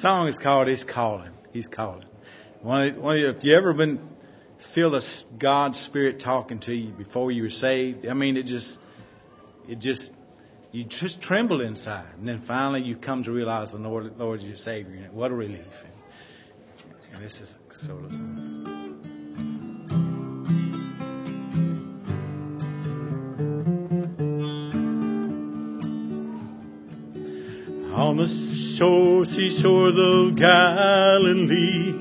song is called "He's Calling." He's calling. One, one, if you ever been feel the God's Spirit talking to you before you were saved, I mean, it just, it just, you just tremble inside, and then finally you come to realize the Lord, Lord is your Savior. And what a relief! And, and this is solo song. on the shore, seashores of Galilee.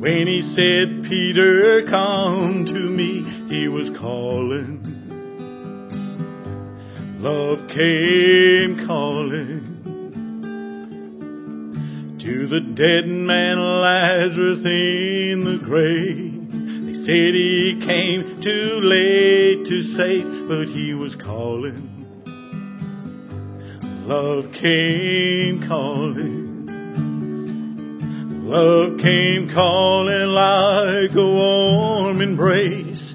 When he said, Peter, come to me, he was calling. Love came calling to the dead man Lazarus in the grave. They said he came too late to save, but he was calling. Love came calling. Love came calling like a warm embrace.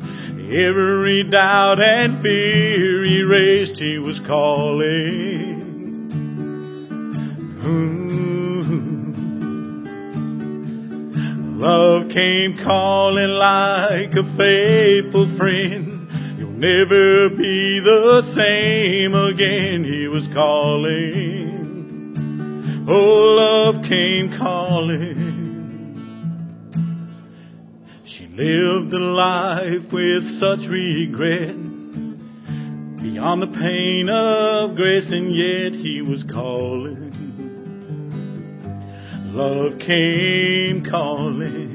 Every doubt and fear erased, he was calling. Mm-hmm. Love came calling like a faithful friend never be the same again. He was calling. Oh, love came calling. She lived a life with such regret. Beyond the pain of grace, and yet he was calling. Love came calling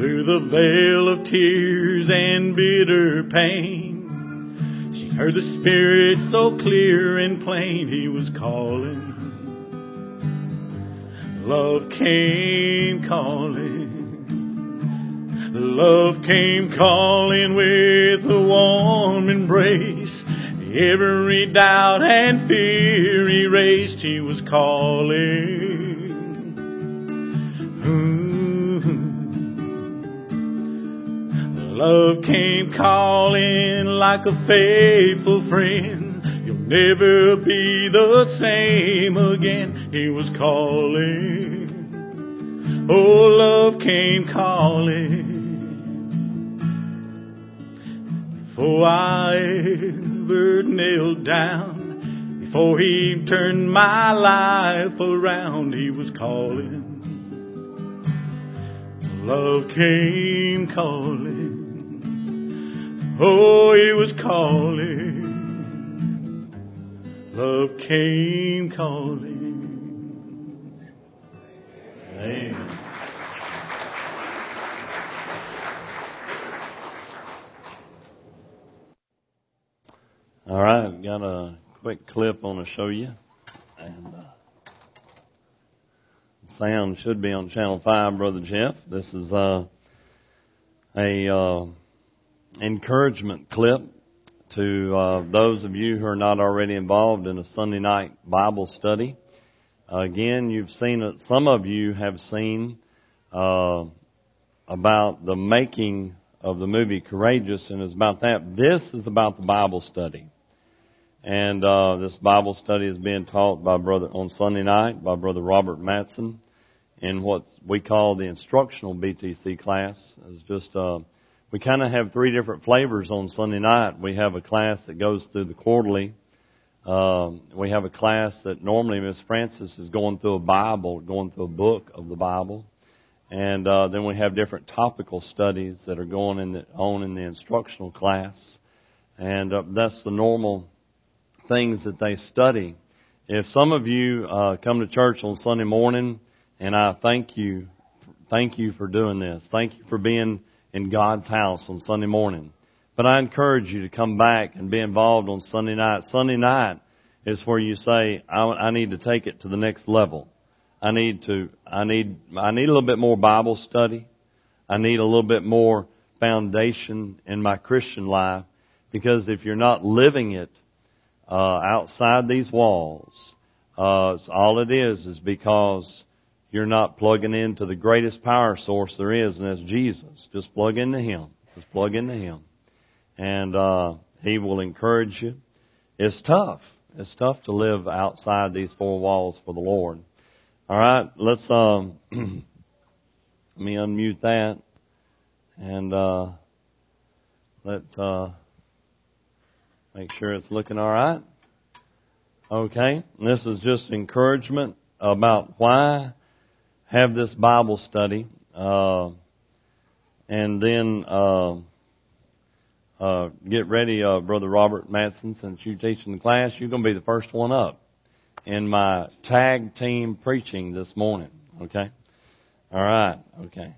through the veil of tears and bitter pain. She heard the Spirit so clear and plain, He was calling. Love came calling. Love came calling with a warm embrace. Every doubt and fear erased, He was calling. Love came calling like a faithful friend. You'll never be the same again. He was calling. Oh, love came calling. Before I ever knelt down, before he turned my life around, he was calling. Love came calling. Oh, he was calling. Love came calling. Amen. All right, got a quick clip I want to show you, and uh, sound should be on channel five, brother Jeff. This is uh, a uh, encouragement clip to uh, those of you who are not already involved in a Sunday night Bible study. Again, you've seen it. Some of you have seen uh, about the making of the movie Courageous, and it's about that. This is about the Bible study, and uh, this Bible study is being taught by brother on Sunday night by brother Robert Matson in what we call the instructional BTC class. It's just uh, we kind of have three different flavors on Sunday night. We have a class that goes through the quarterly. Um, we have a class that normally Miss Francis is going through a Bible, going through a book of the Bible, and uh, then we have different topical studies that are going in the, on in the instructional class, and uh, that's the normal things that they study. If some of you uh, come to church on Sunday morning, and I thank you, thank you for doing this. Thank you for being in God's house on Sunday morning. But I encourage you to come back and be involved on Sunday night. Sunday night is where you say, I, I need to take it to the next level. I need to, I need, I need a little bit more Bible study. I need a little bit more foundation in my Christian life because if you're not living it, uh, outside these walls, uh, all it is is because you're not plugging into the greatest power source there is, and that's Jesus. Just plug into Him. Just plug into Him. And, uh, He will encourage you. It's tough. It's tough to live outside these four walls for the Lord. Alright, let's, um, let me unmute that. And, uh, let, uh, make sure it's looking alright. Okay, this is just encouragement about why have this Bible study, uh, and then uh, uh, get ready, uh, Brother Robert Matson, since you're teaching the class. You're going to be the first one up in my tag team preaching this morning. Okay, all right, okay.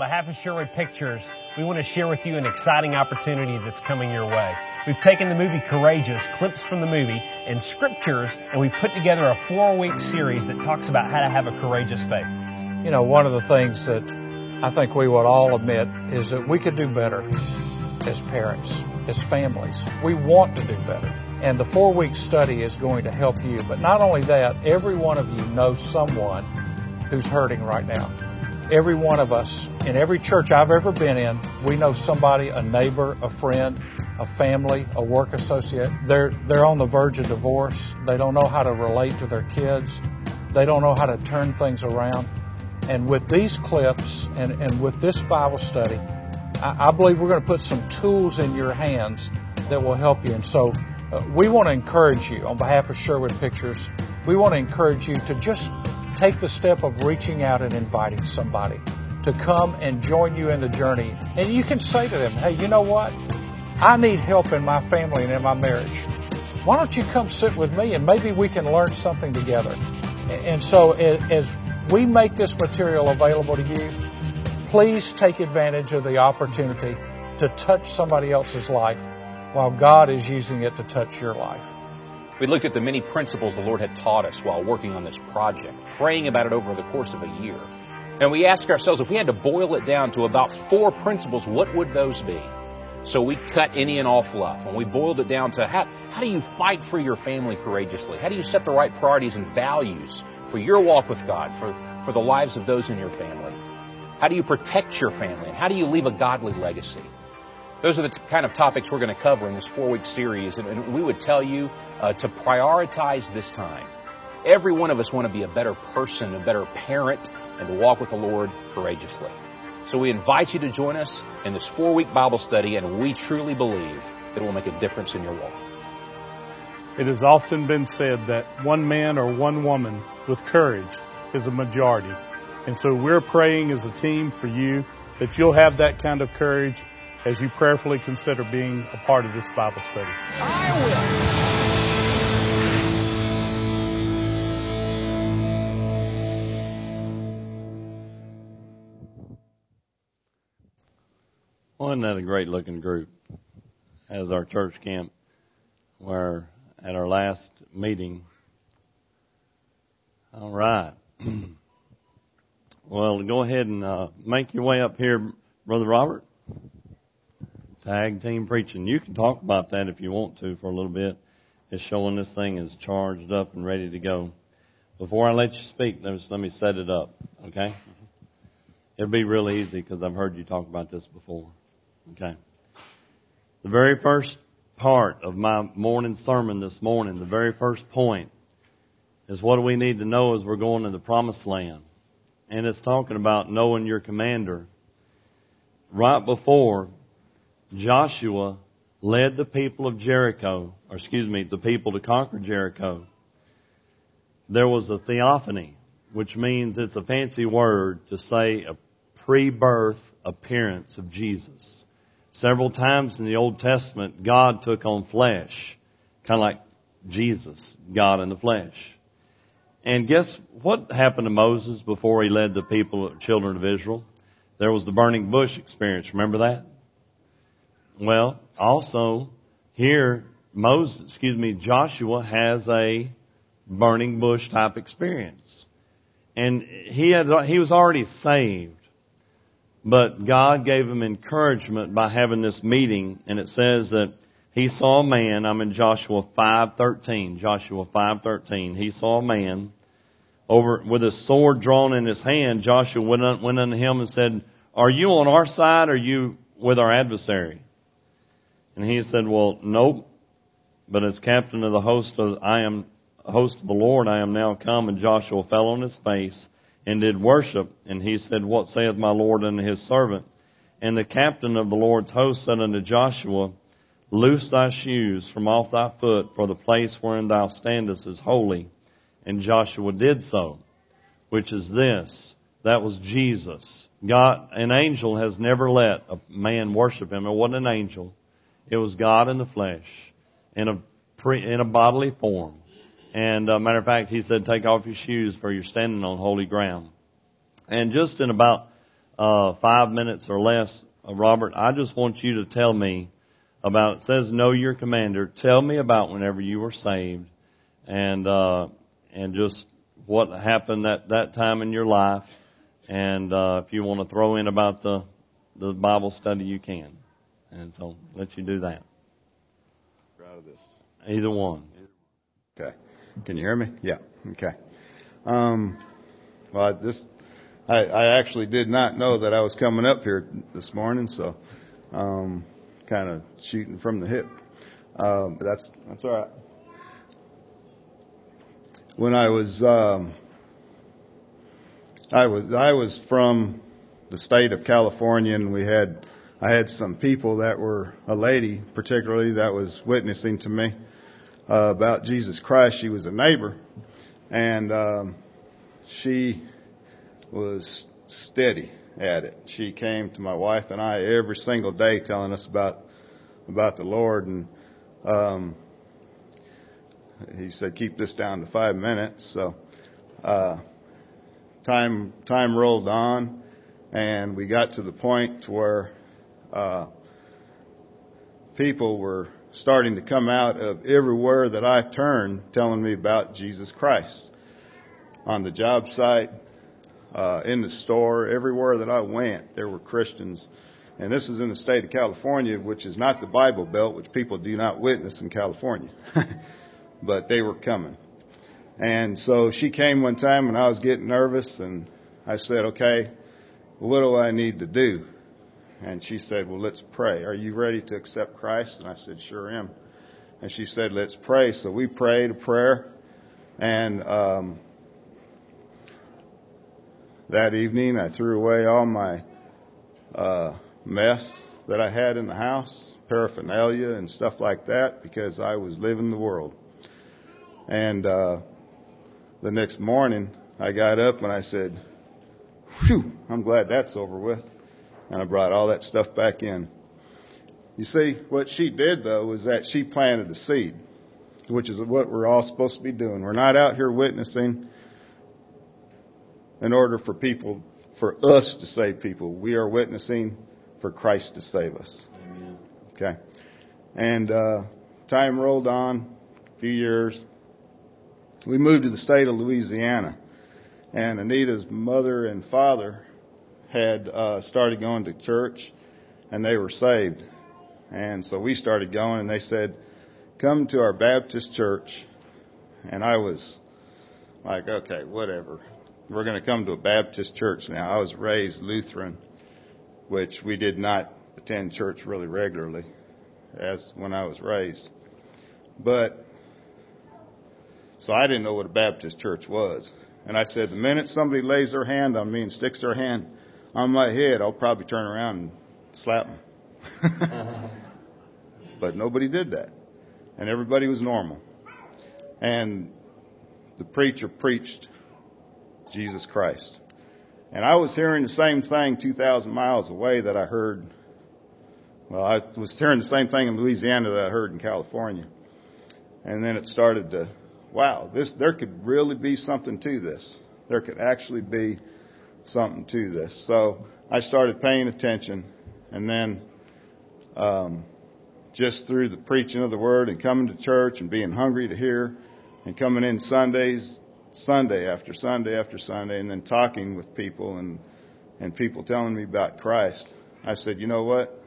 Behalf of Sherwood Pictures, we want to share with you an exciting opportunity that's coming your way. We've taken the movie Courageous, clips from the movie, and scriptures, and we've put together a four-week series that talks about how to have a courageous faith. You know, one of the things that I think we would all admit is that we could do better as parents, as families. We want to do better. And the four-week study is going to help you. But not only that, every one of you knows someone who's hurting right now every one of us, in every church I've ever been in, we know somebody, a neighbor, a friend, a family, a work associate. They're, they're on the verge of divorce. They don't know how to relate to their kids. They don't know how to turn things around. And with these clips and, and with this Bible study, I, I believe we're going to put some tools in your hands that will help you. And so uh, we want to encourage you on behalf of Sherwood Pictures. We want to encourage you to just take the step of reaching out and inviting somebody to come and join you in the journey. And you can say to them, hey, you know what? I need help in my family and in my marriage. Why don't you come sit with me and maybe we can learn something together? And so as we make this material available to you, please take advantage of the opportunity to touch somebody else's life while God is using it to touch your life. We looked at the many principles the Lord had taught us while working on this project, praying about it over the course of a year. And we asked ourselves if we had to boil it down to about four principles, what would those be? So we cut any and all fluff and we boiled it down to how, how do you fight for your family courageously? How do you set the right priorities and values for your walk with God, for, for the lives of those in your family? How do you protect your family? And how do you leave a godly legacy? Those are the t- kind of topics we're going to cover in this four week series. And, and, we would tell you uh, to prioritize this time. Every one of us want to be a better person, a better parent, and to walk with the Lord courageously. So we invite you to join us in this four week Bible study, and we truly believe it will make a difference in your walk. It has often been said that one man or one woman with courage is a majority. And so we're praying as a team for you that you'll have that kind of courage as you prayerfully consider being a part of this Bible study. I will. Wasn't that a great looking group? As our church camp, where at our last meeting. All right. well, go ahead and uh, make your way up here, Brother Robert. Tag team preaching. You can talk about that if you want to for a little bit. It's showing this thing is charged up and ready to go. Before I let you speak, let me set it up, okay? It'll be real easy because I've heard you talk about this before. Okay. The very first part of my morning sermon this morning, the very first point, is what we need to know as we're going to the promised land. And it's talking about knowing your commander. Right before Joshua led the people of Jericho, or excuse me, the people to conquer Jericho, there was a theophany, which means it's a fancy word to say a pre-birth appearance of Jesus. Several times in the Old Testament, God took on flesh, kind of like Jesus, God in the flesh. And guess what happened to Moses before he led the people, children of Israel? There was the burning bush experience. Remember that? Well, also here, Moses, excuse me, Joshua has a burning bush type experience. And he had, he was already saved. But God gave him encouragement by having this meeting, and it says that he saw a man. I'm in Joshua 5:13. Joshua 5:13. He saw a man over with a sword drawn in his hand. Joshua went, un, went unto him and said, "Are you on our side? Or are you with our adversary?" And he said, "Well, nope. But as captain of the host of I am host of the Lord, I am now come." And Joshua fell on his face and did worship. And he said, What saith my Lord unto his servant? And the captain of the Lord's host said unto Joshua, Loose thy shoes from off thy foot, for the place wherein thou standest is holy. And Joshua did so, which is this. That was Jesus. God, an angel has never let a man worship him. It wasn't an angel. It was God in the flesh, in a, pre, in a bodily form. And uh, matter of fact, he said, "Take off your shoes, for you're standing on holy ground." And just in about uh, five minutes or less, uh, Robert, I just want you to tell me about. It says, "Know your commander." Tell me about whenever you were saved, and uh, and just what happened that that time in your life. And uh, if you want to throw in about the the Bible study, you can. And so let you do that. Out of this. Either one. Okay. Can you hear me? Yeah. Okay. Um, well, I, this I, I actually did not know that I was coming up here this morning, so um, kind of shooting from the hip. Um, but that's that's all right. When I was um, I was I was from the state of California, and we had I had some people that were a lady, particularly that was witnessing to me uh, about Jesus Christ. She was a neighbor, and um, she was steady at it. She came to my wife and I every single day, telling us about about the Lord, and um, he said, "Keep this down to five minutes." So uh, time time rolled on, and we got to the point where uh, people were starting to come out of everywhere that I turned telling me about Jesus Christ. On the job site, uh, in the store, everywhere that I went, there were Christians. And this is in the state of California, which is not the Bible Belt, which people do not witness in California. but they were coming. And so she came one time and I was getting nervous, and I said, okay, what do I need to do? And she said, Well, let's pray. Are you ready to accept Christ? And I said, Sure am. And she said, Let's pray. So we prayed a prayer. And um, that evening, I threw away all my uh, mess that I had in the house, paraphernalia and stuff like that, because I was living the world. And uh, the next morning, I got up and I said, Phew, I'm glad that's over with and I brought all that stuff back in. You see, what she did though was that she planted a seed, which is what we're all supposed to be doing. We're not out here witnessing in order for people, for us to save people. We are witnessing for Christ to save us. Amen. Okay. And, uh, time rolled on, a few years. We moved to the state of Louisiana and Anita's mother and father had uh, started going to church and they were saved. And so we started going and they said, come to our Baptist church. And I was like, okay, whatever. We're going to come to a Baptist church now. I was raised Lutheran, which we did not attend church really regularly as when I was raised. But, so I didn't know what a Baptist church was. And I said, the minute somebody lays their hand on me and sticks their hand on my head, I'll probably turn around and slap them. but nobody did that. And everybody was normal. And the preacher preached Jesus Christ. And I was hearing the same thing 2,000 miles away that I heard. Well, I was hearing the same thing in Louisiana that I heard in California. And then it started to, wow, this, there could really be something to this. There could actually be something to this. So I started paying attention, and then um, just through the preaching of the word and coming to church and being hungry to hear, and coming in Sundays, Sunday after Sunday after Sunday, and then talking with people and and people telling me about Christ, I said, you know what?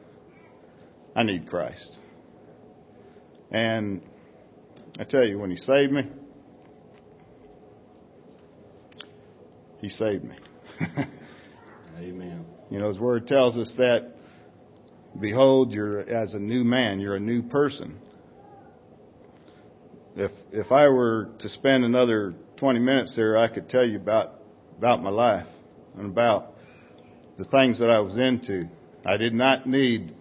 I need Christ. And I tell you, when He saved me, He saved me. Amen. You know, His Word tells us that, behold, you're as a new man, you're a new person. If if I were to spend another 20 minutes there, I could tell you about about my life and about the things that I was into. I did not need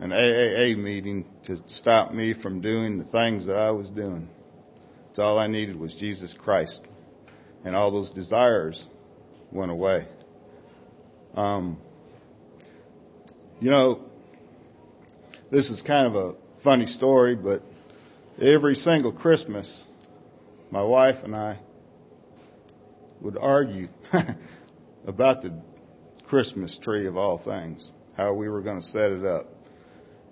an AAA meeting to stop me from doing the things that I was doing. It's all I needed was Jesus Christ, and all those desires went away. Um, you know, this is kind of a funny story, but every single Christmas, my wife and I would argue about the Christmas tree of all things, how we were going to set it up.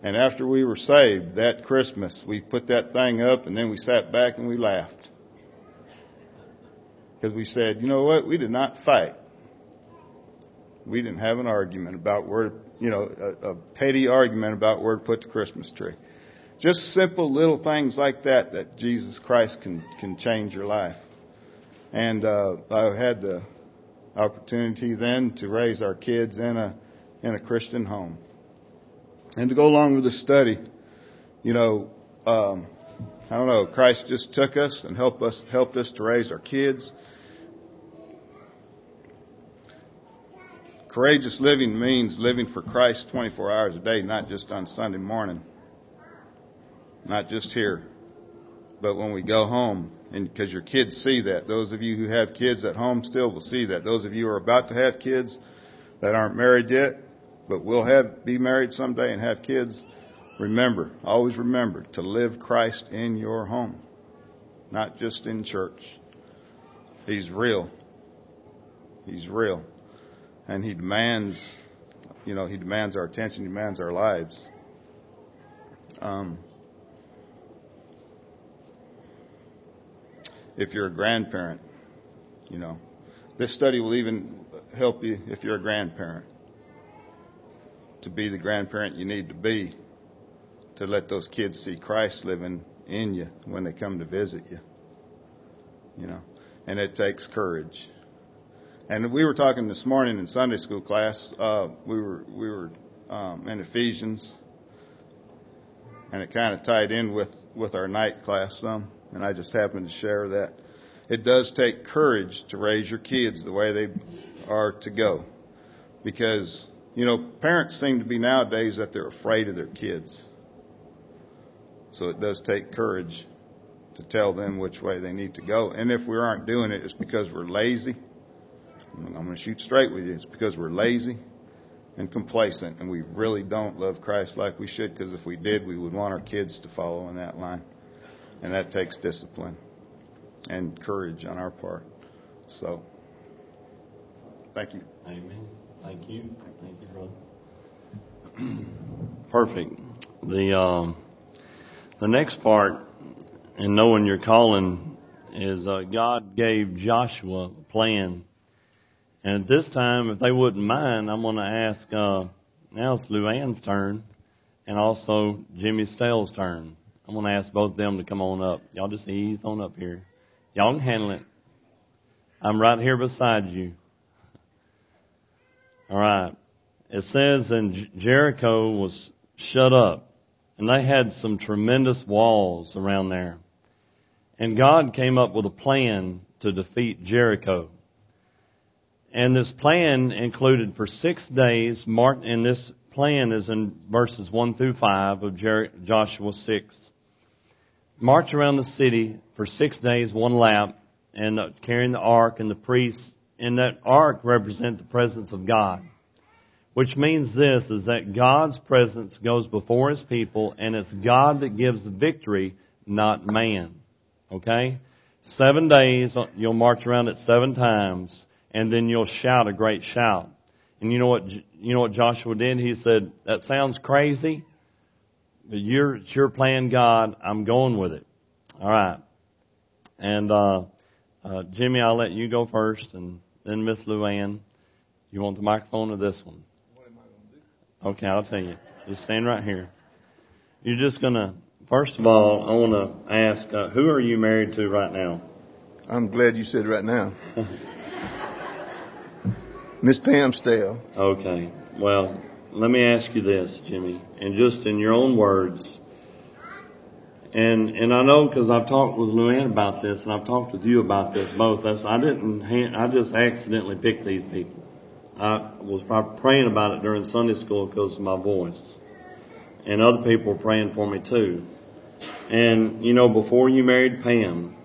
And after we were saved that Christmas, we put that thing up and then we sat back and we laughed. Because we said, you know what? We did not fight. We didn't have an argument about where, you know, a, a petty argument about where to put the Christmas tree. Just simple little things like that that Jesus Christ can can change your life. And uh, I had the opportunity then to raise our kids in a in a Christian home. And to go along with the study, you know, um, I don't know, Christ just took us and helped us helped us to raise our kids. Courageous living means living for Christ 24 hours a day, not just on Sunday morning. Not just here, but when we go home. And because your kids see that. Those of you who have kids at home still will see that. Those of you who are about to have kids that aren't married yet, but will have, be married someday and have kids, remember, always remember to live Christ in your home. Not just in church. He's real. He's real. And He demands, you know, He demands our attention, He demands our lives. Um, if you're a grandparent, you know, this study will even help you if you're a grandparent to be the grandparent you need to be to let those kids see Christ living in you when they come to visit you. You know, and it takes courage. And we were talking this morning in Sunday school class. Uh, we were we were um, in Ephesians, and it kind of tied in with with our night class some. And I just happened to share that it does take courage to raise your kids the way they are to go, because you know parents seem to be nowadays that they're afraid of their kids. So it does take courage to tell them which way they need to go. And if we aren't doing it, it's because we're lazy. I'm going to shoot straight with you. It's because we're lazy and complacent, and we really don't love Christ like we should. Because if we did, we would want our kids to follow in that line, and that takes discipline and courage on our part. So, thank you. Amen. Thank you. Thank you, brother. Perfect. The um, the next part in knowing your calling is uh, God gave Joshua a plan and at this time, if they wouldn't mind, I'm going to ask, uh, now it's Luann's turn and also Jimmy Stale's turn. I'm going to ask both of them to come on up. Y'all just ease on up here. Y'all can handle it. I'm right here beside you. All right. It says, and Jericho was shut up, and they had some tremendous walls around there. And God came up with a plan to defeat Jericho. And this plan included for six days, Martin, and this plan is in verses 1 through 5 of Joshua 6. March around the city for six days, one lap, and carrying the ark and the priests. And that ark represent the presence of God. Which means this, is that God's presence goes before His people, and it's God that gives victory, not man. Okay? Seven days, you'll march around it seven times and then you'll shout a great shout. And you know what, you know what Joshua did? He said, that sounds crazy, but you're, it's your plan, God. I'm going with it. All right. And, uh, uh, Jimmy, I'll let you go first and then Miss Luann. You want the microphone or this one? Okay, I'll tell you. Just stand right here. You're just gonna. First of all, I want to ask, uh, who are you married to right now? I'm glad you said right now. Miss Pam Stale. Okay. Well, let me ask you this, Jimmy, and just in your own words. And and I know because I've talked with Luann about this, and I've talked with you about this both. That's, I didn't. I just accidentally picked these people. I was praying about it during Sunday school because of my voice, and other people were praying for me too. And you know, before you married Pam,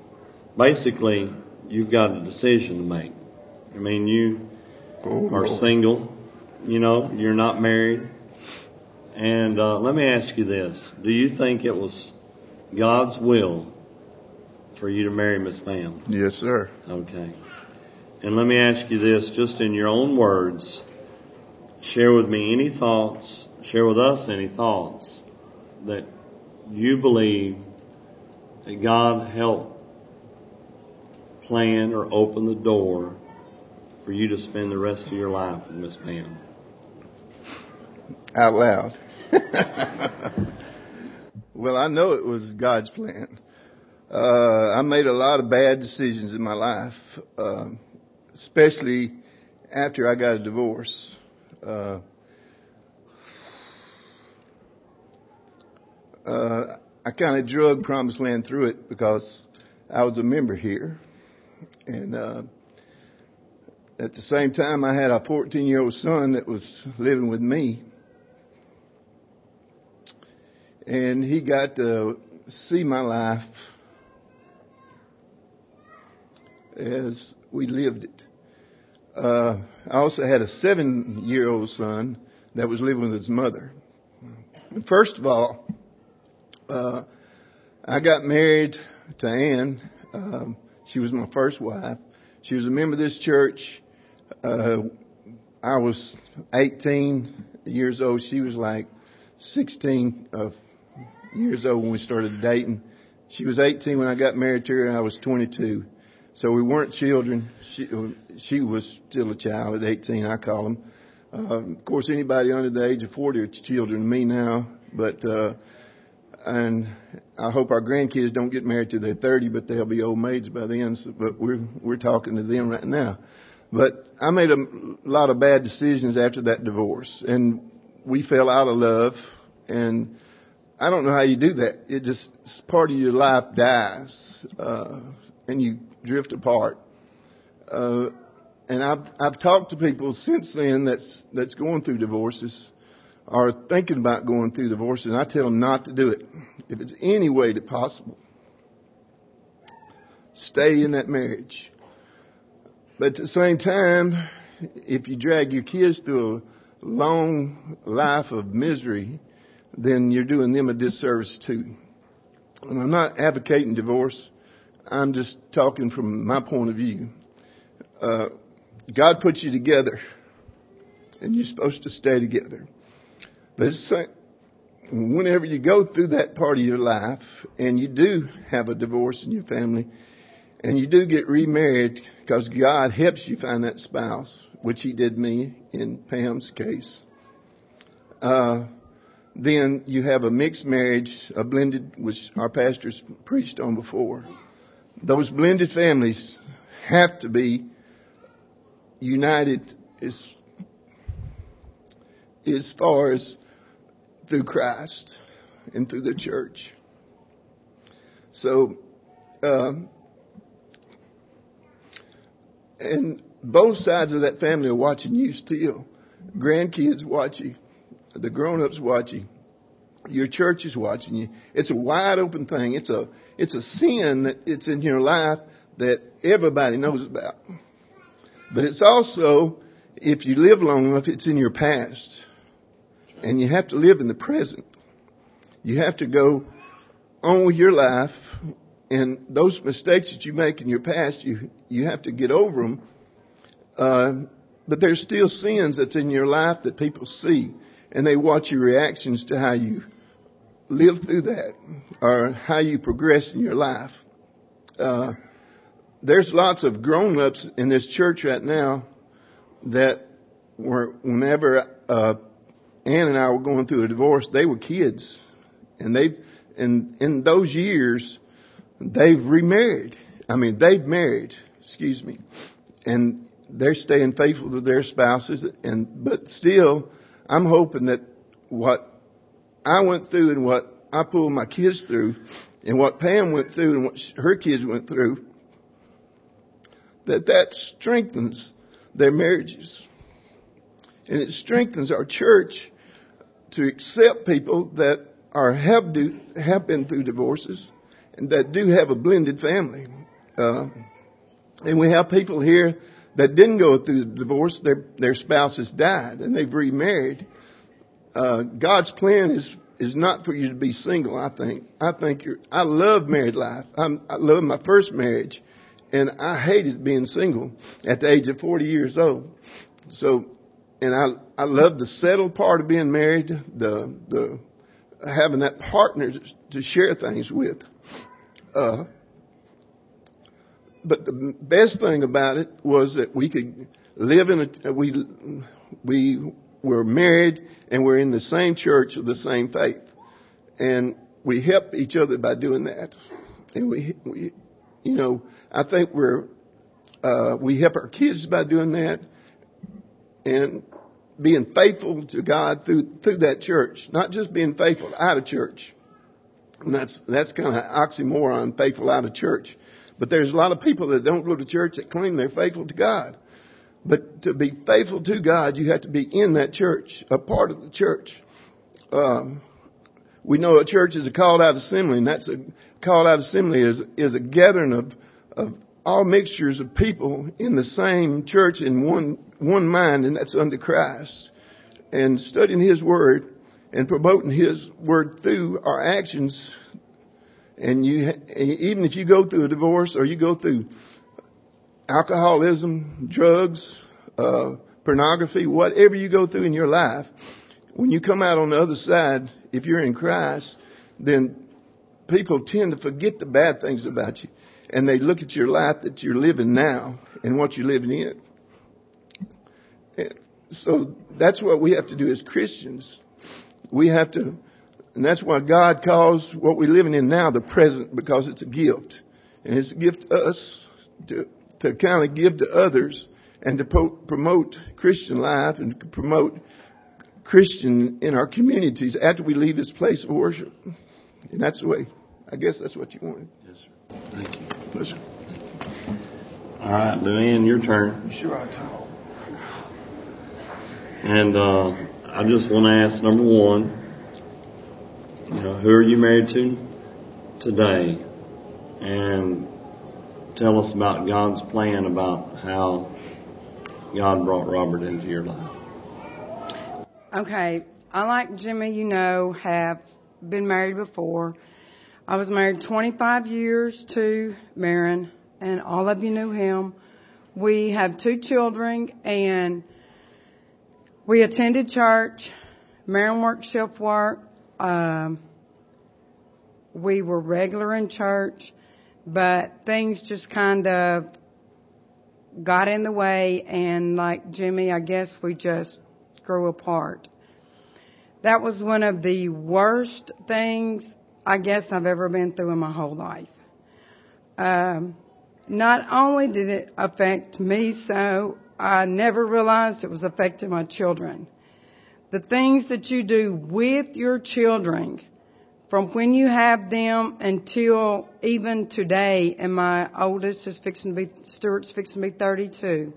basically you've got a decision to make. I mean, you Oh, are Lord. single. You know, you're not married. And uh, let me ask you this: Do you think it was God's will for you to marry Miss Pam? Yes, sir. Okay. And let me ask you this, just in your own words, share with me any thoughts, share with us any thoughts that you believe that God helped plan or open the door for you to spend the rest of your life with Miss Pam. Out loud. well, I know it was God's plan. Uh, I made a lot of bad decisions in my life, uh, especially after I got a divorce. Uh, uh, I kind of drug Promised Land through it because I was a member here. And, uh, at the same time, I had a 14 year old son that was living with me. And he got to see my life as we lived it. Uh, I also had a seven year old son that was living with his mother. First of all, uh, I got married to Ann. Um, she was my first wife. She was a member of this church. Uh, I was 18 years old. She was like 16 uh, years old when we started dating. She was 18 when I got married to her, and I was 22. So we weren't children. She, she was still a child at 18, I call them. Uh, of course, anybody under the age of 40 are children to me now, but, uh, and I hope our grandkids don't get married till they're 30, but they'll be old maids by then, so, but we're, we're talking to them right now. But I made a lot of bad decisions after that divorce, and we fell out of love, and I don't know how you do that. It just, part of your life dies, uh, and you drift apart. Uh, and I've, I've talked to people since then that's, that's going through divorces or thinking about going through divorces, and I tell them not to do it. If it's any way that possible, stay in that marriage. But at the same time, if you drag your kids through a long life of misery, then you're doing them a disservice too. And I'm not advocating divorce. I'm just talking from my point of view. Uh, God puts you together, and you're supposed to stay together. But it's like, whenever you go through that part of your life, and you do have a divorce in your family, and you do get remarried because God helps you find that spouse, which He did me in Pam's case. Uh, then you have a mixed marriage, a blended, which our pastors preached on before. Those blended families have to be united as, as far as through Christ and through the church. So, um, and both sides of that family are watching you still. Grandkids watch you. The grown-ups watch you. Your church is watching you. It's a wide open thing. It's a, it's a sin that it's in your life that everybody knows about. But it's also, if you live long enough, it's in your past. And you have to live in the present. You have to go on with your life and those mistakes that you make in your past, you, you have to get over them. Uh, but there's still sins that's in your life that people see and they watch your reactions to how you live through that or how you progress in your life. Uh, there's lots of grown-ups in this church right now that were, whenever uh, Ann and I were going through a divorce, they were kids, and they and in those years they've remarried. I mean, they've married. Excuse me, and they're staying faithful to their spouses. And but still, I'm hoping that what I went through and what I pulled my kids through, and what Pam went through and what her kids went through, that that strengthens their marriages. And it strengthens our church to accept people that are have do, have been through divorces and that do have a blended family. Uh, and we have people here that didn't go through the divorce; their their spouses died and they've remarried. Uh, God's plan is is not for you to be single. I think. I think you're. I love married life. I'm, I love my first marriage, and I hated being single at the age of 40 years old. So, and I I love the settled part of being married, the the having that partner to share things with. Uh, but the best thing about it was that we could live in a we we were married and we're in the same church of the same faith, and we help each other by doing that. And we we you know I think we're uh, we help our kids by doing that, and being faithful to God through through that church, not just being faithful out of church. And that's that's kind of oxymoron, faithful out of church. But there's a lot of people that don't go to church that claim they're faithful to God. But to be faithful to God, you have to be in that church, a part of the church. Um, we know a church is a called out assembly, and that's a called out assembly is is a gathering of of all mixtures of people in the same church in one one mind, and that's under Christ. And studying His Word and promoting His Word through our actions and you, even if you go through a divorce or you go through alcoholism, drugs, uh, pornography, whatever you go through in your life, when you come out on the other side, if you're in Christ, then people tend to forget the bad things about you. And they look at your life that you're living now and what you're living in. So that's what we have to do as Christians. We have to and that's why God calls what we're living in now the present because it's a gift. And it's a gift to us to, to kind of give to others and to po- promote Christian life and promote Christian in our communities after we leave this place of worship. And that's the way. I guess that's what you wanted. Yes, sir. Thank you. Listen. All right, Luann, your turn. Sure, I talk. And uh, I just want to ask number one you know, who are you married to today? And tell us about God's plan about how God brought Robert into your life. Okay, I like Jimmy, you know, have been married before. I was married 25 years to Marin, and all of you knew him. We have two children, and we attended church. Marin worked shift work. Um, we were regular in church, but things just kind of got in the way, and like Jimmy, I guess we just grew apart. That was one of the worst things I guess I've ever been through in my whole life. Um, not only did it affect me so, I never realized it was affecting my children the things that you do with your children from when you have them until even today, and my oldest is fixing to be, Stuart's fixing to be 32,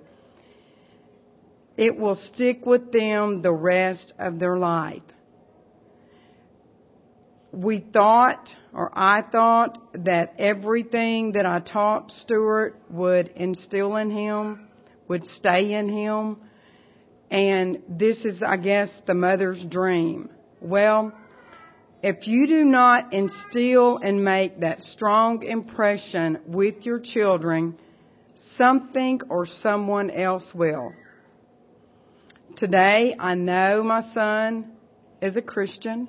it will stick with them the rest of their life. We thought, or I thought, that everything that I taught Stuart would instill in him, would stay in him, and this is, I guess, the mother's dream. Well, if you do not instill and make that strong impression with your children, something or someone else will. Today, I know my son is a Christian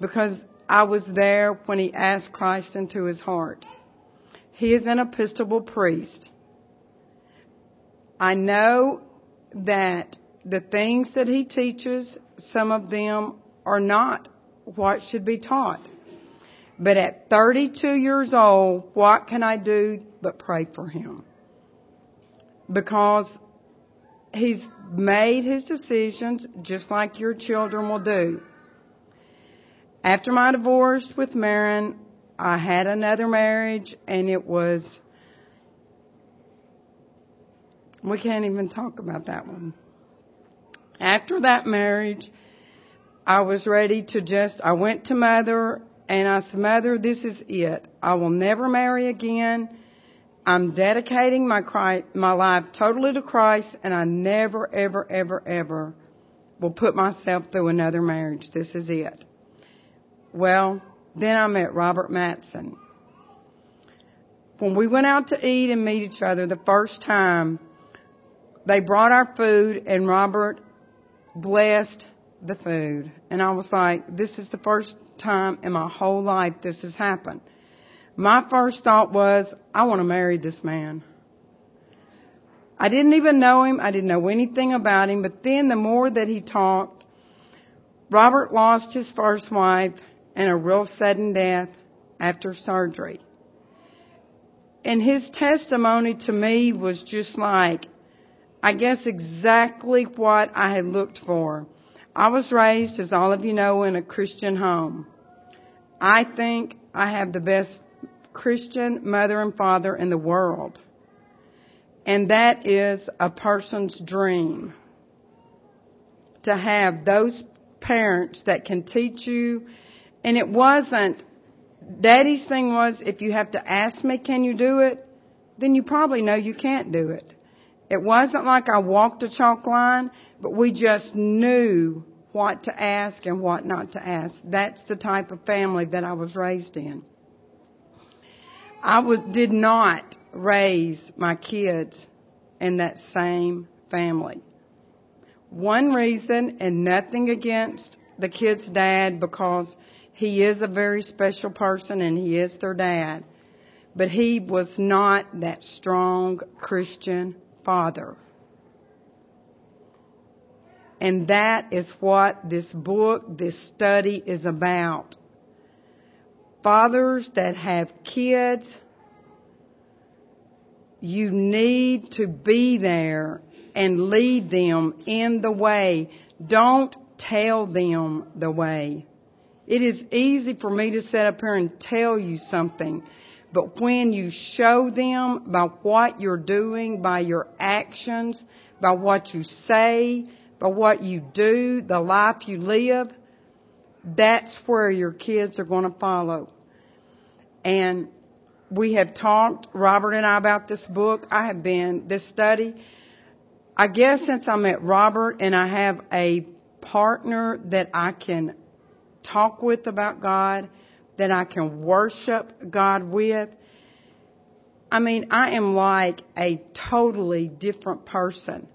because I was there when he asked Christ into his heart. He is an Episcopal priest. I know that the things that he teaches, some of them are not what should be taught. But at 32 years old, what can I do but pray for him? Because he's made his decisions just like your children will do. After my divorce with Marin, I had another marriage and it was, we can't even talk about that one. After that marriage, I was ready to just, I went to mother and I said, mother, this is it. I will never marry again. I'm dedicating my Christ, my life totally to Christ and I never, ever, ever, ever will put myself through another marriage. This is it. Well, then I met Robert Matson. When we went out to eat and meet each other the first time, they brought our food and Robert blessed the food. And I was like, this is the first time in my whole life this has happened. My first thought was, I want to marry this man. I didn't even know him. I didn't know anything about him. But then the more that he talked, Robert lost his first wife and a real sudden death after surgery. And his testimony to me was just like, I guess exactly what I had looked for. I was raised, as all of you know, in a Christian home. I think I have the best Christian mother and father in the world. And that is a person's dream. To have those parents that can teach you. And it wasn't, daddy's thing was, if you have to ask me, can you do it? Then you probably know you can't do it. It wasn't like I walked a chalk line, but we just knew what to ask and what not to ask. That's the type of family that I was raised in. I was, did not raise my kids in that same family. One reason, and nothing against the kid's dad because he is a very special person and he is their dad, but he was not that strong Christian father. And that is what this book, this study is about fathers that have kids, you need to be there and lead them in the way. Don't tell them the way. It is easy for me to sit up here and tell you something, but when you show them by what you're doing, by your actions, by what you say, by what you do, the life you live, that's where your kids are going to follow. And we have talked, Robert and I, about this book. I have been, this study. I guess since I met Robert and I have a partner that I can talk with about God, that I can worship God with. I mean, I am like a totally different person.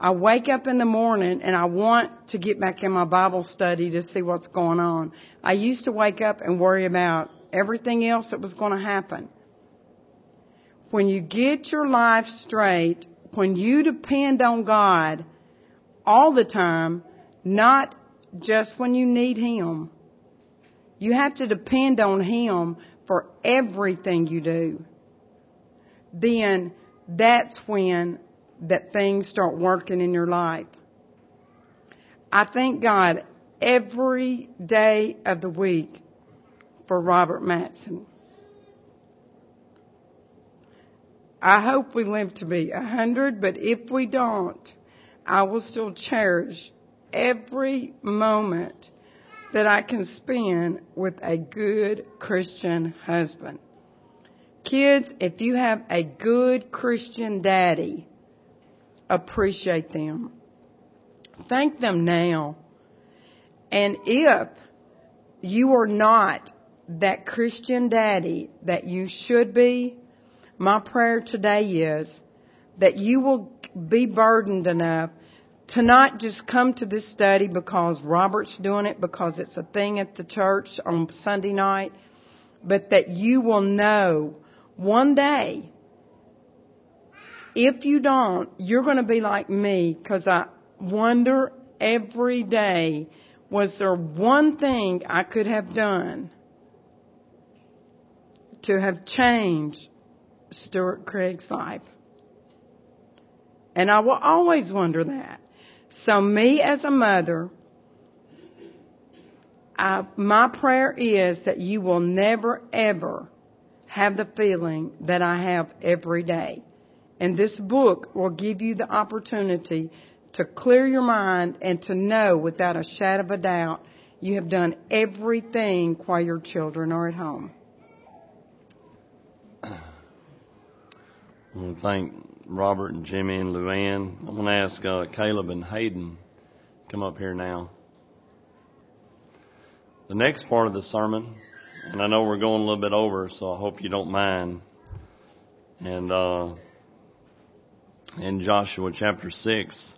I wake up in the morning and I want to get back in my Bible study to see what's going on. I used to wake up and worry about everything else that was going to happen. When you get your life straight, when you depend on God all the time, not just when you need Him, you have to depend on Him for everything you do. Then that's when that things start working in your life. I thank God every day of the week for Robert Matson. I hope we live to be a hundred, but if we don't, I will still cherish every moment that I can spend with a good Christian husband. Kids, if you have a good Christian daddy, appreciate them. Thank them now. And if you are not that Christian daddy that you should be, my prayer today is that you will be burdened enough to not just come to this study because Robert's doing it, because it's a thing at the church on Sunday night, but that you will know one day, if you don't, you're going to be like me because I, wonder every day was there one thing I could have done to have changed Stuart Craig's life? And I will always wonder that. So me as a mother, I, my prayer is that you will never ever have the feeling that I have every day. And this book will give you the opportunity to clear your mind and to know without a shadow of a doubt you have done everything while your children are at home. Thank Robert and Jimmy and Luann. I'm going to ask uh, Caleb and Hayden come up here now. The next part of the sermon, and I know we're going a little bit over, so I hope you don't mind. And uh, in Joshua chapter 6,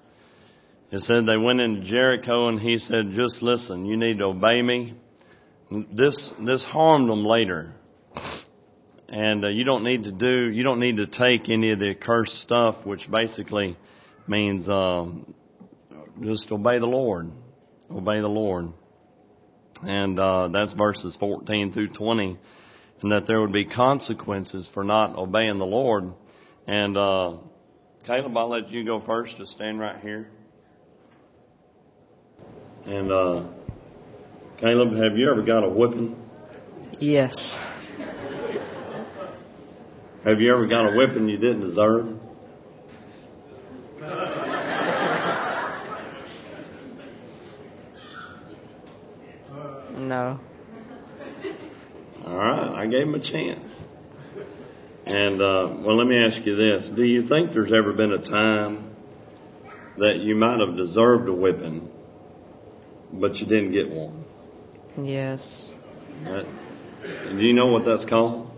it said they went into Jericho and he said, just listen, you need to obey me. This, this harmed them later. And uh, you don't need to do, you don't need to take any of the accursed stuff, which basically means um, just obey the Lord. Obey the Lord. And uh, that's verses 14 through 20. And that there would be consequences for not obeying the Lord. And uh, Caleb, I'll let you go first. Just stand right here. And uh, Caleb, have you ever got a whipping? Yes. Have you ever got a whipping you didn't deserve? No. All right, I gave him a chance. And uh, well, let me ask you this: Do you think there's ever been a time that you might have deserved a whipping, but you didn't get one? Yes. That, do you know what that's called?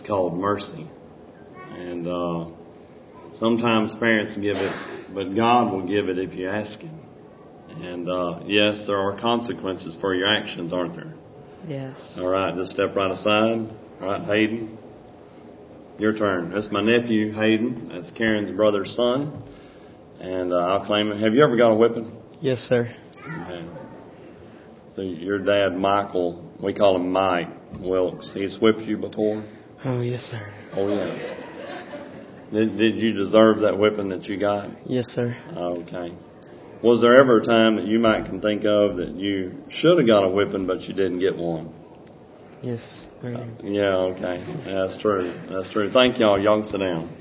It's called mercy. And uh, sometimes parents give it, but God will give it if you ask Him. And uh, yes, there are consequences for your actions, aren't there? Yes. All right, just step right aside. All right, Hayden, your turn. That's my nephew, Hayden. That's Karen's brother's son. And uh, I'll claim it. Have you ever got a whipping? Yes, sir. Okay. So your dad, Michael, we call him Mike Wilkes. He's whipped you before? Oh, yes, sir. Oh, yeah. Did, did you deserve that whipping that you got? Yes, sir. Okay. Was there ever a time that you might can think of that you should have got a whipping but you didn't get one? Yes. Uh, yeah, okay. That's true. That's true. Thank y'all. Y'all sit down.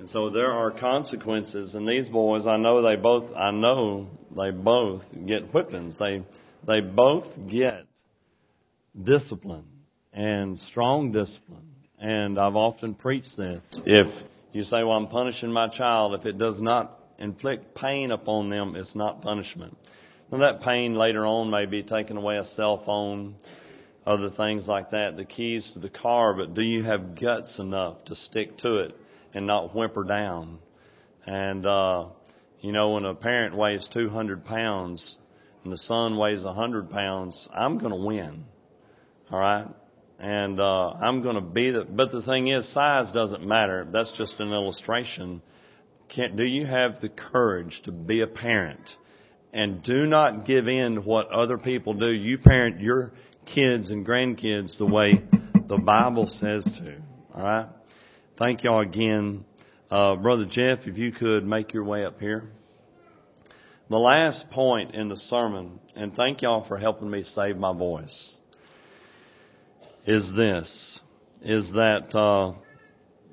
And so there are consequences, and these boys, I know they both, I know they both get whippings. They, they both get discipline and strong discipline. And I've often preached this. If you say, well, I'm punishing my child, if it does not inflict pain upon them, it's not punishment. Now that pain later on may be taking away a cell phone, other things like that, the keys to the car, but do you have guts enough to stick to it and not whimper down? And, uh, you know, when a parent weighs 200 pounds and the son weighs 100 pounds, I'm going to win. All right? And, uh, I'm going to be the, but the thing is, size doesn't matter. That's just an illustration. Can't, do you have the courage to be a parent? And do not give in to what other people do. You parent your kids and grandkids the way the Bible says to. All right? Thank y'all again. Uh, Brother Jeff, if you could make your way up here. The last point in the sermon, and thank y'all for helping me save my voice, is this, is that, uh,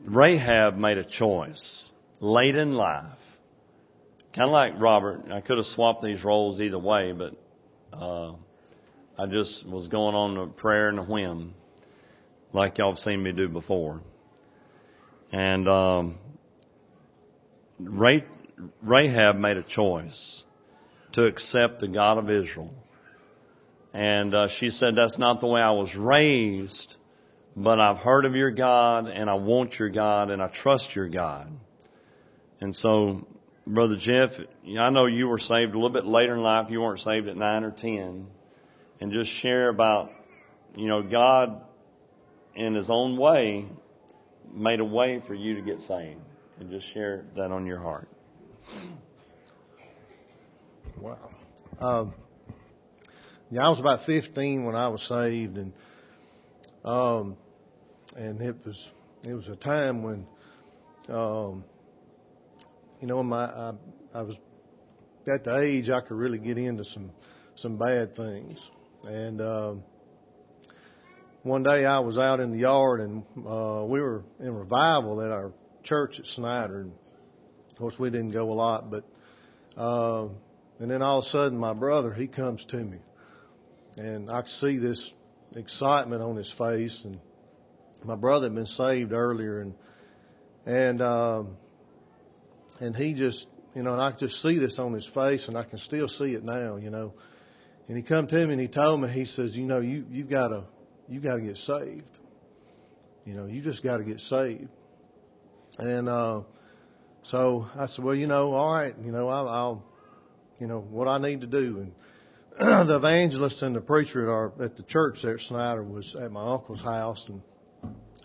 Rahab made a choice late in life. Kind of like Robert. I could have swapped these roles either way, but, uh, I just was going on a prayer and a whim, like y'all have seen me do before. And um, Rahab made a choice to accept the God of Israel. And uh, she said, That's not the way I was raised, but I've heard of your God, and I want your God, and I trust your God. And so, Brother Jeff, I know you were saved a little bit later in life. You weren't saved at 9 or 10 and just share about, you know, God in His own way made a way for you to get saved. and just share that on your heart. Wow. Um, yeah, I was about 15 when I was saved, and um, and it was it was a time when, um, you know, my I, I was at the age I could really get into some some bad things, and um, one day I was out in the yard, and uh, we were in revival at our church at Snyder, and of course we didn't go a lot, but. Uh, and then all of a sudden, my brother, he comes to me. And I could see this excitement on his face. And my brother had been saved earlier. And, and, um, and he just, you know, and I could just see this on his face and I can still see it now, you know. And he come to me and he told me, he says, you know, you, you've got to, you got to get saved. You know, you just got to get saved. And, uh, so I said, well, you know, all right, you know, I'll, I'll you know, what I need to do. And the evangelist and the preacher at our at the church there Snyder was at my uncle's house, and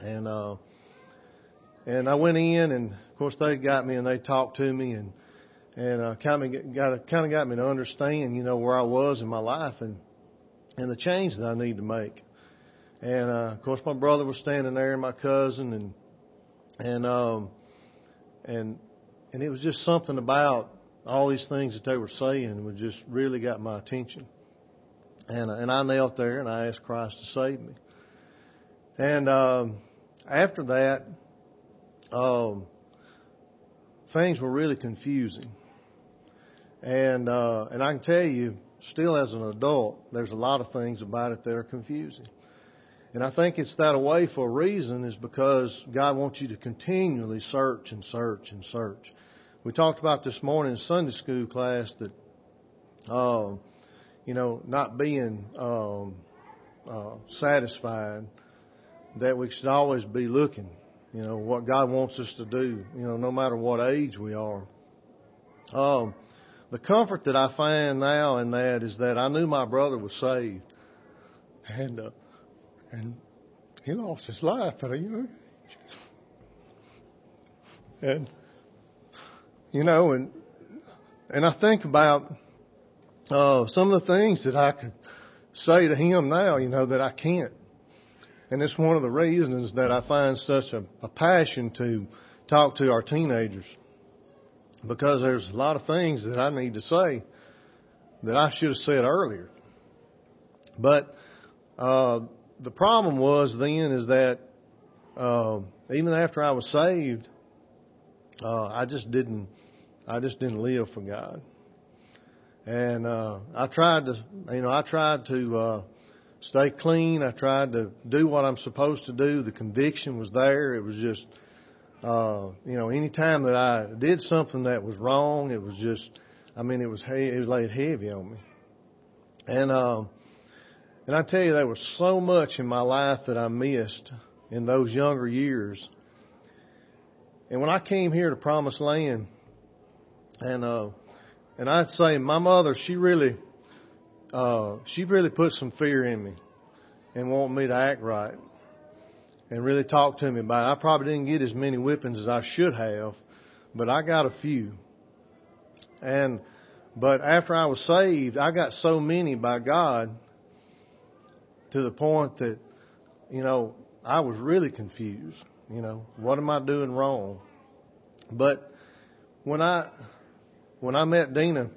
and uh, and I went in, and of course they got me and they talked to me, and and uh, kind of got kind of got me to understand, you know, where I was in my life and and the change that I need to make. And uh, of course, my brother was standing there, and my cousin, and and um, and and it was just something about all these things that they were saying would just really got my attention. And and I knelt there and I asked Christ to save me. And um, after that, um, things were really confusing. And uh, and I can tell you, still as an adult, there's a lot of things about it that are confusing. And I think it's that way for a reason is because God wants you to continually search and search and search we talked about this morning in Sunday school class that, uh, you know, not being um, uh, satisfied, that we should always be looking, you know, what God wants us to do, you know, no matter what age we are. Um, the comfort that I find now in that is that I knew my brother was saved, and uh, and he lost his life at a young age, and you know, and and I think about uh, some of the things that I could say to him now, you know, that I can't. And it's one of the reasons that I find such a, a passion to talk to our teenagers. Because there's a lot of things that I need to say that I should have said earlier. But uh, the problem was then is that uh, even after I was saved, uh, I just didn't I just didn't live for God. And uh, I tried to, you know, I tried to uh, stay clean. I tried to do what I'm supposed to do. The conviction was there. It was just, uh, you know, any time that I did something that was wrong, it was just, I mean, it was he- it was laid heavy on me. And um, and I tell you, there was so much in my life that I missed in those younger years. And when I came here to Promised Land, and uh, and I'd say my mother, she really, uh, she really put some fear in me, and wanted me to act right, and really talk to me about it. I probably didn't get as many whippings as I should have, but I got a few. And but after I was saved, I got so many by God to the point that, you know, I was really confused. You know, what am I doing wrong? But when I when I met Dina,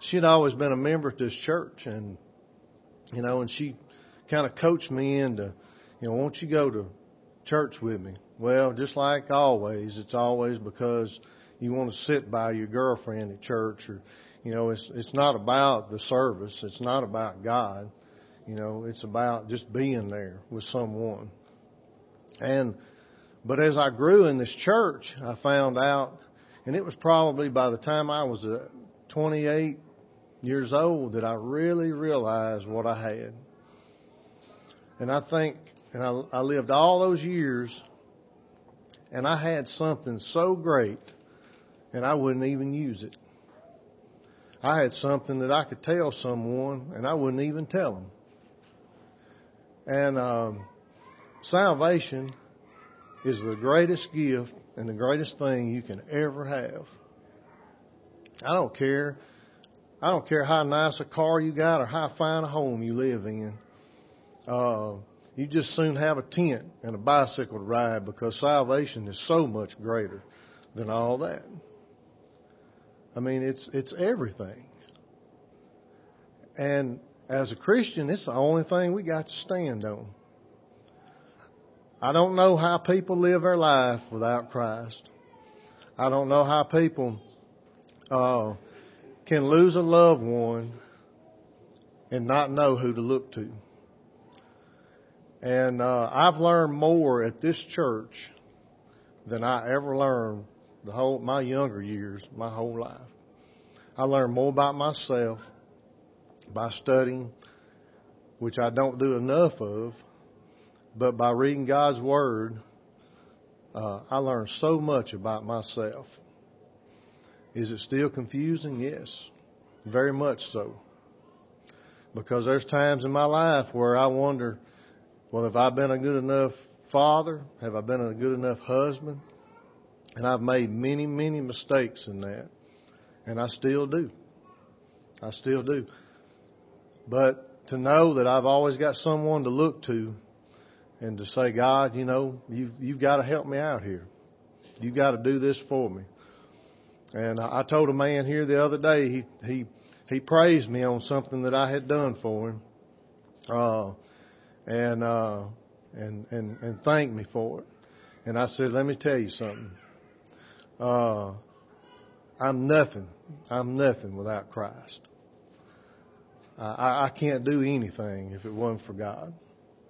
she'd always been a member at this church, and you know, and she kind of coached me into, you know, won't you go to church with me? Well, just like always, it's always because you want to sit by your girlfriend at church, or you know, it's it's not about the service, it's not about God, you know, it's about just being there with someone. And but as I grew in this church, I found out and it was probably by the time I was uh, 28 years old that I really realized what I had. And I think, and I, I lived all those years, and I had something so great, and I wouldn't even use it. I had something that I could tell someone, and I wouldn't even tell them. And um, salvation is the greatest gift and the greatest thing you can ever have. I don't care. I don't care how nice a car you got or how fine a home you live in. Uh, you just soon have a tent and a bicycle to ride because salvation is so much greater than all that. I mean, it's it's everything. And as a Christian, it's the only thing we got to stand on. I don't know how people live their life without Christ. I don't know how people uh, can lose a loved one and not know who to look to. And uh, I've learned more at this church than I ever learned the whole my younger years, my whole life. I learned more about myself by studying, which I don't do enough of, but by reading God's Word, uh, I learned so much about myself. Is it still confusing? Yes, very much so. Because there's times in my life where I wonder, well, have I been a good enough father? Have I been a good enough husband? And I've made many, many mistakes in that. And I still do. I still do. But to know that I've always got someone to look to and to say, God, you know, you've, you've got to help me out here. You've got to do this for me. And I told a man here the other day, he, he, he praised me on something that I had done for him. Uh, and, uh, and, and, and thanked me for it. And I said, let me tell you something. Uh, I'm nothing. I'm nothing without Christ. I, I can't do anything if it wasn't for God.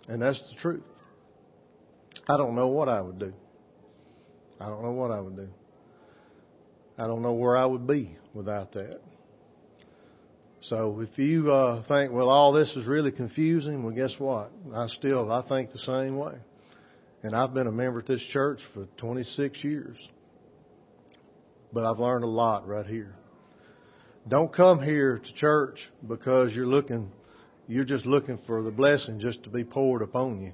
And that's the truth. I don't know what I would do. I don't know what I would do. I don't know where I would be without that. So if you uh, think, well, all this is really confusing, well, guess what? I still I think the same way, and I've been a member at this church for 26 years, but I've learned a lot right here. Don't come here to church because you're looking, you're just looking for the blessing just to be poured upon you.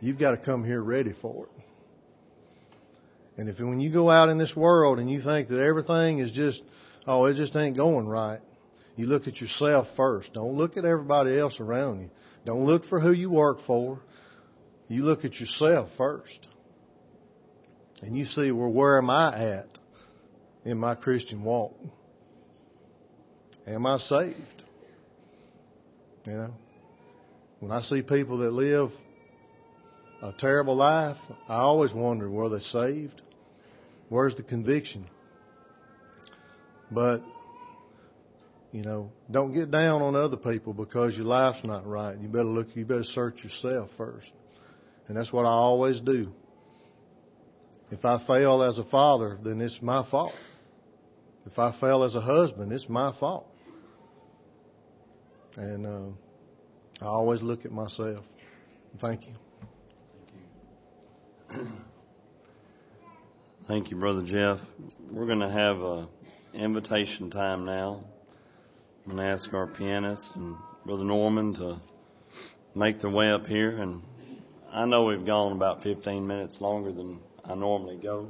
You've got to come here ready for it. And if when you go out in this world and you think that everything is just, oh, it just ain't going right, you look at yourself first. Don't look at everybody else around you. Don't look for who you work for. You look at yourself first. And you see, well, where am I at in my Christian walk? Am I saved? You know, when I see people that live a terrible life, I always wonder, were they saved? Where's the conviction? But, you know, don't get down on other people because your life's not right. You better look, you better search yourself first. And that's what I always do. If I fail as a father, then it's my fault. If I fail as a husband, it's my fault. And uh, I always look at myself. Thank you. Thank you. Brother Jeff. We're going to have a invitation time now. I'm going to ask our pianist and Brother Norman to make their way up here. And I know we've gone about 15 minutes longer than I normally go.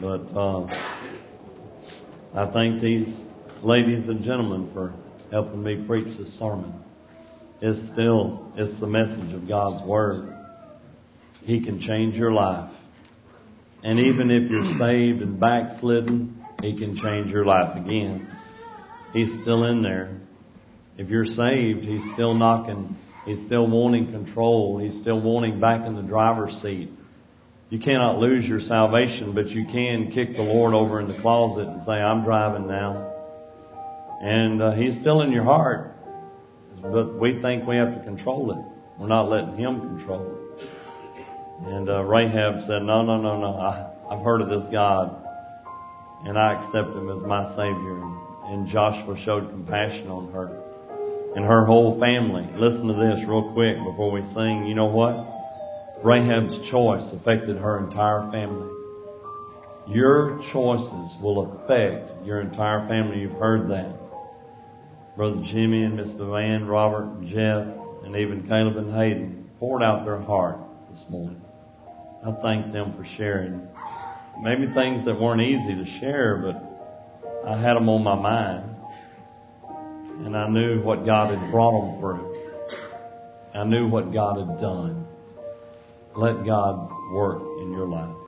But uh, I thank these ladies and gentlemen for helping me preach this sermon. It's still, it's the message of God's Word. He can change your life. And even if you're saved and backslidden, He can change your life again. He's still in there. If you're saved, He's still knocking. He's still wanting control. He's still wanting back in the driver's seat. You cannot lose your salvation, but you can kick the Lord over in the closet and say, I'm driving now. And uh, He's still in your heart. But we think we have to control it. We're not letting Him control it. And uh, Rahab said, No, no, no, no. I, I've heard of this God, and I accept Him as my Savior. And, Joshua showed compassion on her and her whole family. Listen to this real quick before we sing. You know what? Rahab's choice affected her entire family. Your choices will affect your entire family. You've heard that. Brother Jimmy and Miss Van, Robert and Jeff, and even Caleb and Hayden poured out their heart this morning. I thank them for sharing. maybe things that weren't easy to share, but I had them on my mind. And I knew what God had brought them through. I knew what God had done. Let God work in your life.